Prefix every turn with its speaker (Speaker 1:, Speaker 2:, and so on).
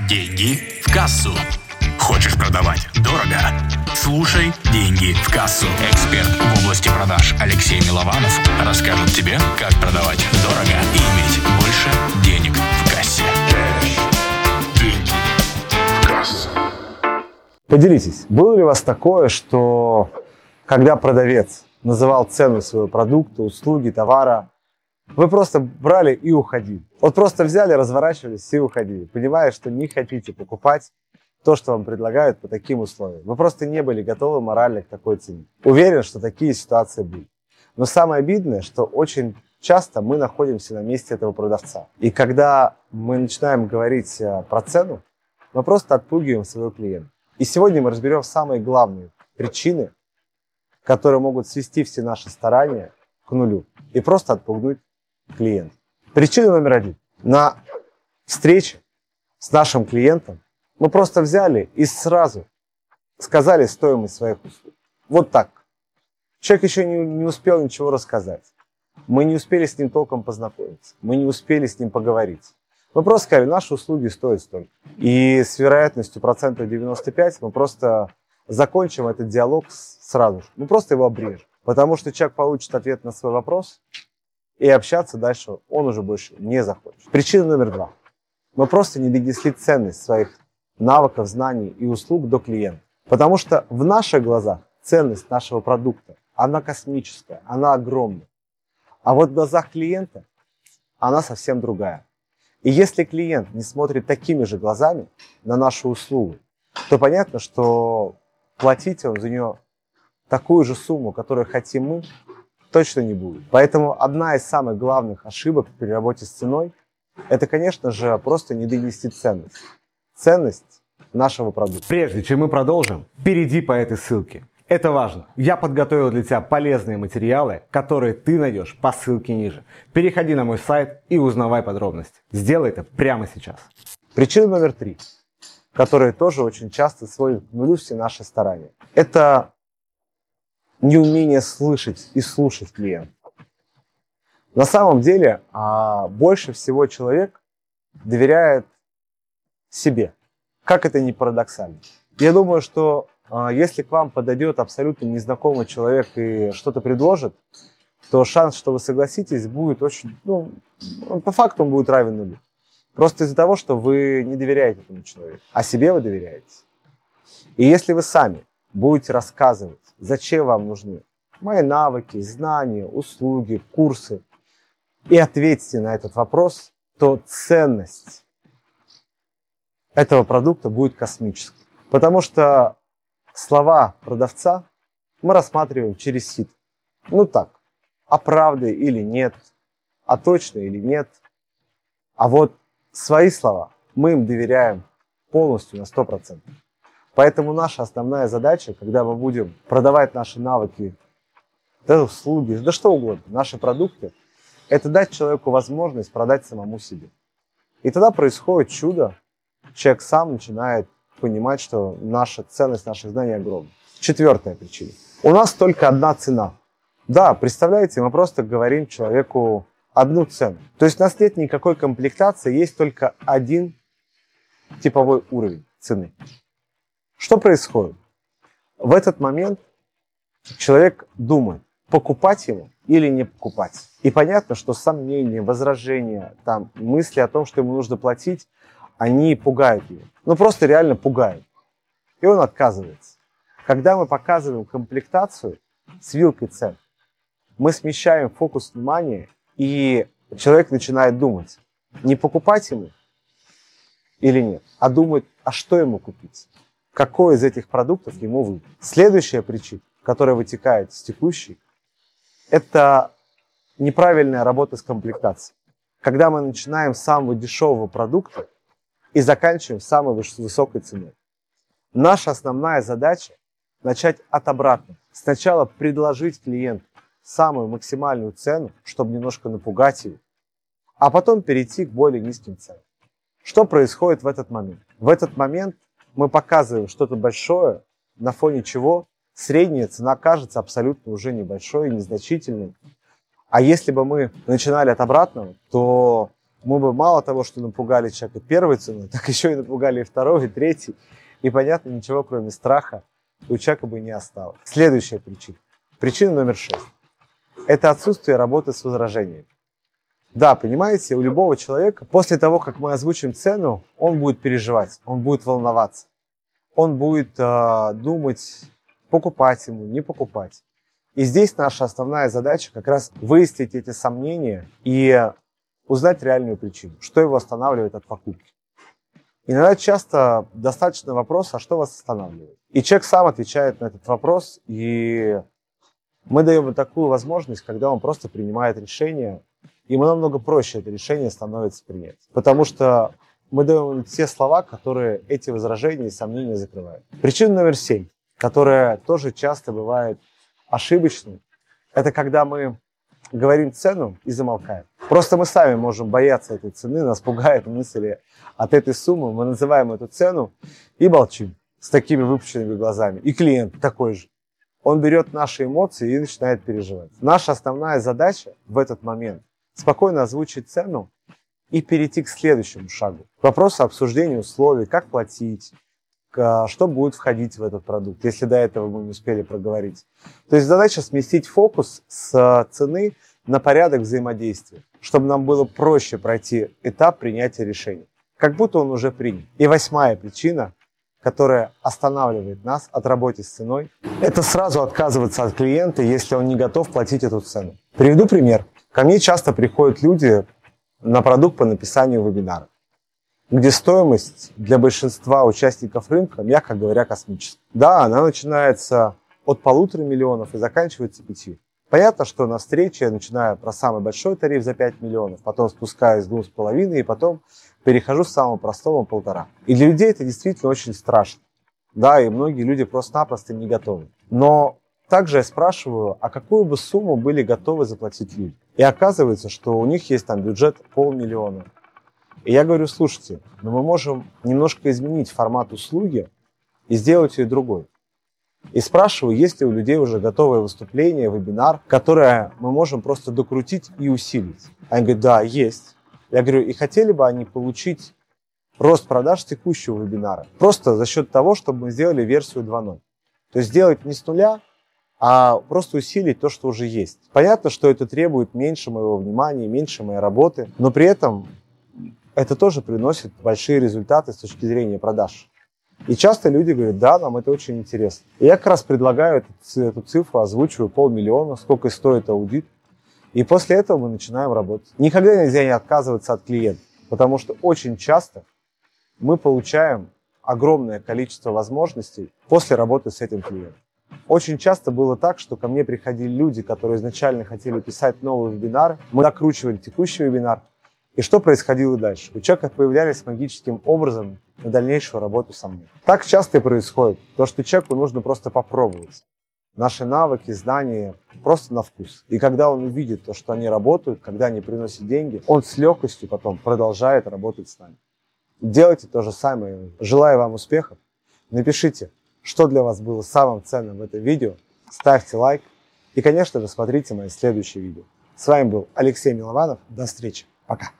Speaker 1: Деньги в кассу. Хочешь продавать дорого? Слушай «Деньги в кассу». Эксперт в области продаж Алексей Милованов расскажет тебе, как продавать дорого и иметь больше денег в кассе. Деньги в кассу.
Speaker 2: Поделитесь, было ли у вас такое, что когда продавец называл цену своего продукта, услуги, товара, вы просто брали и уходили. Вот просто взяли, разворачивались и уходили, понимая, что не хотите покупать то, что вам предлагают по таким условиям. Вы просто не были готовы морально к такой цене. Уверен, что такие ситуации были. Но самое обидное, что очень часто мы находимся на месте этого продавца. И когда мы начинаем говорить э, про цену, мы просто отпугиваем своего клиента. И сегодня мы разберем самые главные причины, которые могут свести все наши старания к нулю и просто отпугнуть клиента. Причина номер один. На встрече с нашим клиентом мы просто взяли и сразу сказали стоимость своих услуг. Вот так. Человек еще не, не успел ничего рассказать. Мы не успели с ним толком познакомиться. Мы не успели с ним поговорить. Мы просто сказали, наши услуги стоят столько. И с вероятностью процентов 95 мы просто закончим этот диалог сразу же. Мы просто его обрежем. Потому что человек получит ответ на свой вопрос, и общаться дальше он уже больше не захочет. Причина номер два. Мы просто не донесли ценность своих навыков, знаний и услуг до клиента. Потому что в наших глазах ценность нашего продукта, она космическая, она огромная. А вот в глазах клиента она совсем другая. И если клиент не смотрит такими же глазами на нашу услугу, то понятно, что платить он за нее такую же сумму, которую хотим мы, точно не будет. Поэтому одна из самых главных ошибок при работе с ценой – это, конечно же, просто не донести ценность ценность нашего продукта.
Speaker 3: Прежде чем мы продолжим, перейди по этой ссылке. Это важно. Я подготовил для тебя полезные материалы, которые ты найдешь по ссылке ниже. Переходи на мой сайт и узнавай подробности. Сделай это прямо сейчас.
Speaker 2: Причина номер три, которая тоже очень часто сводит к нулю все наши старания. Это неумение слышать и слушать клиента. На самом деле, а, больше всего человек доверяет себе. Как это не парадоксально? Я думаю, что э, если к вам подойдет абсолютно незнакомый человек и что-то предложит, то шанс, что вы согласитесь, будет очень, ну, по факту он будет равен нулю. Просто из-за того, что вы не доверяете этому человеку, а себе вы доверяете. И если вы сами будете рассказывать, зачем вам нужны мои навыки, знания, услуги, курсы, и ответите на этот вопрос, то ценность этого продукта будет космической. Потому что слова продавца мы рассматриваем через сит. Ну так, а правда или нет, а точно или нет. А вот свои слова мы им доверяем полностью на 100%. Поэтому наша основная задача, когда мы будем продавать наши навыки, да, услуги, да что угодно, наши продукты, это дать человеку возможность продать самому себе. И тогда происходит чудо, человек сам начинает понимать, что наша ценность наших знаний огромна. Четвертая причина. У нас только одна цена. Да, представляете, мы просто говорим человеку одну цену. То есть у нас нет никакой комплектации, есть только один типовой уровень цены. Что происходит? В этот момент человек думает, покупать ему или не покупать. И понятно, что сомнения, возражения, там, мысли о том, что ему нужно платить, они пугают его. Ну, просто реально пугают. И он отказывается. Когда мы показываем комплектацию с вилкой цен, мы смещаем фокус внимания, и человек начинает думать, не покупать ему или нет, а думать, а что ему купить, какой из этих продуктов ему выбрать. Следующая причина, которая вытекает из текущей, это неправильная работа с комплектацией. Когда мы начинаем с самого дешевого продукта и заканчиваем самой высокой ценой. Наша основная задача начать от обратного. Сначала предложить клиенту самую максимальную цену, чтобы немножко напугать его, а потом перейти к более низким ценам. Что происходит в этот момент? В этот момент мы показываем что-то большое, на фоне чего средняя цена кажется абсолютно уже небольшой и незначительной. А если бы мы начинали от обратного, то мы бы мало того, что напугали человека первой ценой, так еще и напугали и второй, и третий. И, понятно, ничего, кроме страха, у человека бы не осталось. Следующая причина. Причина номер шесть. Это отсутствие работы с возражениями. Да, понимаете, у любого человека после того, как мы озвучим цену, он будет переживать, он будет волноваться, он будет э, думать, покупать ему, не покупать. И здесь наша основная задача как раз выяснить эти сомнения и узнать реальную причину, что его останавливает от покупки. Иногда часто достаточно вопроса, а что вас останавливает? И человек сам отвечает на этот вопрос, и мы даем ему такую возможность, когда он просто принимает решение, ему намного проще это решение становится принять. Потому что мы даем те слова, которые эти возражения и сомнения закрывают. Причина номер семь, которая тоже часто бывает ошибочной, это когда мы говорим цену и замолкаем. Просто мы сами можем бояться этой цены, нас пугает мысли от этой суммы. Мы называем эту цену и молчим с такими выпущенными глазами. И клиент такой же. Он берет наши эмоции и начинает переживать. Наша основная задача в этот момент спокойно озвучить цену и перейти к следующему шагу. К вопросу обсуждения условий, как платить, что будет входить в этот продукт, если до этого мы не успели проговорить. То есть задача сместить фокус с цены на порядок взаимодействия, чтобы нам было проще пройти этап принятия решения, как будто он уже принят. И восьмая причина, которая останавливает нас от работы с ценой, это сразу отказываться от клиента, если он не готов платить эту цену. Приведу пример. Ко мне часто приходят люди на продукт по написанию вебинара где стоимость для большинства участников рынка, мягко говоря, космическая. Да, она начинается от полутора миллионов и заканчивается пятью. Понятно, что на встрече я начинаю про самый большой тариф за 5 миллионов, потом спускаюсь двум с половиной и потом перехожу с самого простого полтора. И для людей это действительно очень страшно. Да, и многие люди просто-напросто не готовы. Но также я спрашиваю, а какую бы сумму были готовы заплатить люди? И оказывается, что у них есть там бюджет полмиллиона, и я говорю, слушайте, но мы можем немножко изменить формат услуги и сделать ее другой. И спрашиваю, есть ли у людей уже готовое выступление, вебинар, которое мы можем просто докрутить и усилить. Они говорят, да, есть. Я говорю, и хотели бы они получить рост продаж текущего вебинара. Просто за счет того, чтобы мы сделали версию 2.0. То есть сделать не с нуля, а просто усилить то, что уже есть. Понятно, что это требует меньше моего внимания, меньше моей работы, но при этом это тоже приносит большие результаты с точки зрения продаж. И часто люди говорят, да, нам это очень интересно. И я как раз предлагаю эту, эту цифру, озвучиваю полмиллиона, сколько стоит аудит. И после этого мы начинаем работать. Никогда нельзя не отказываться от клиента, потому что очень часто мы получаем огромное количество возможностей после работы с этим клиентом. Очень часто было так, что ко мне приходили люди, которые изначально хотели писать новый вебинар. Мы накручивали текущий вебинар, и что происходило дальше? У человека появлялись магическим образом на дальнейшую работу со мной. Так часто и происходит. То, что человеку нужно просто попробовать. Наши навыки, знания просто на вкус. И когда он увидит то, что они работают, когда они приносят деньги, он с легкостью потом продолжает работать с нами. Делайте то же самое. Желаю вам успехов. Напишите, что для вас было самым ценным в этом видео. Ставьте лайк. И, конечно же, смотрите мои следующие видео. С вами был Алексей Милованов. До встречи. Пока.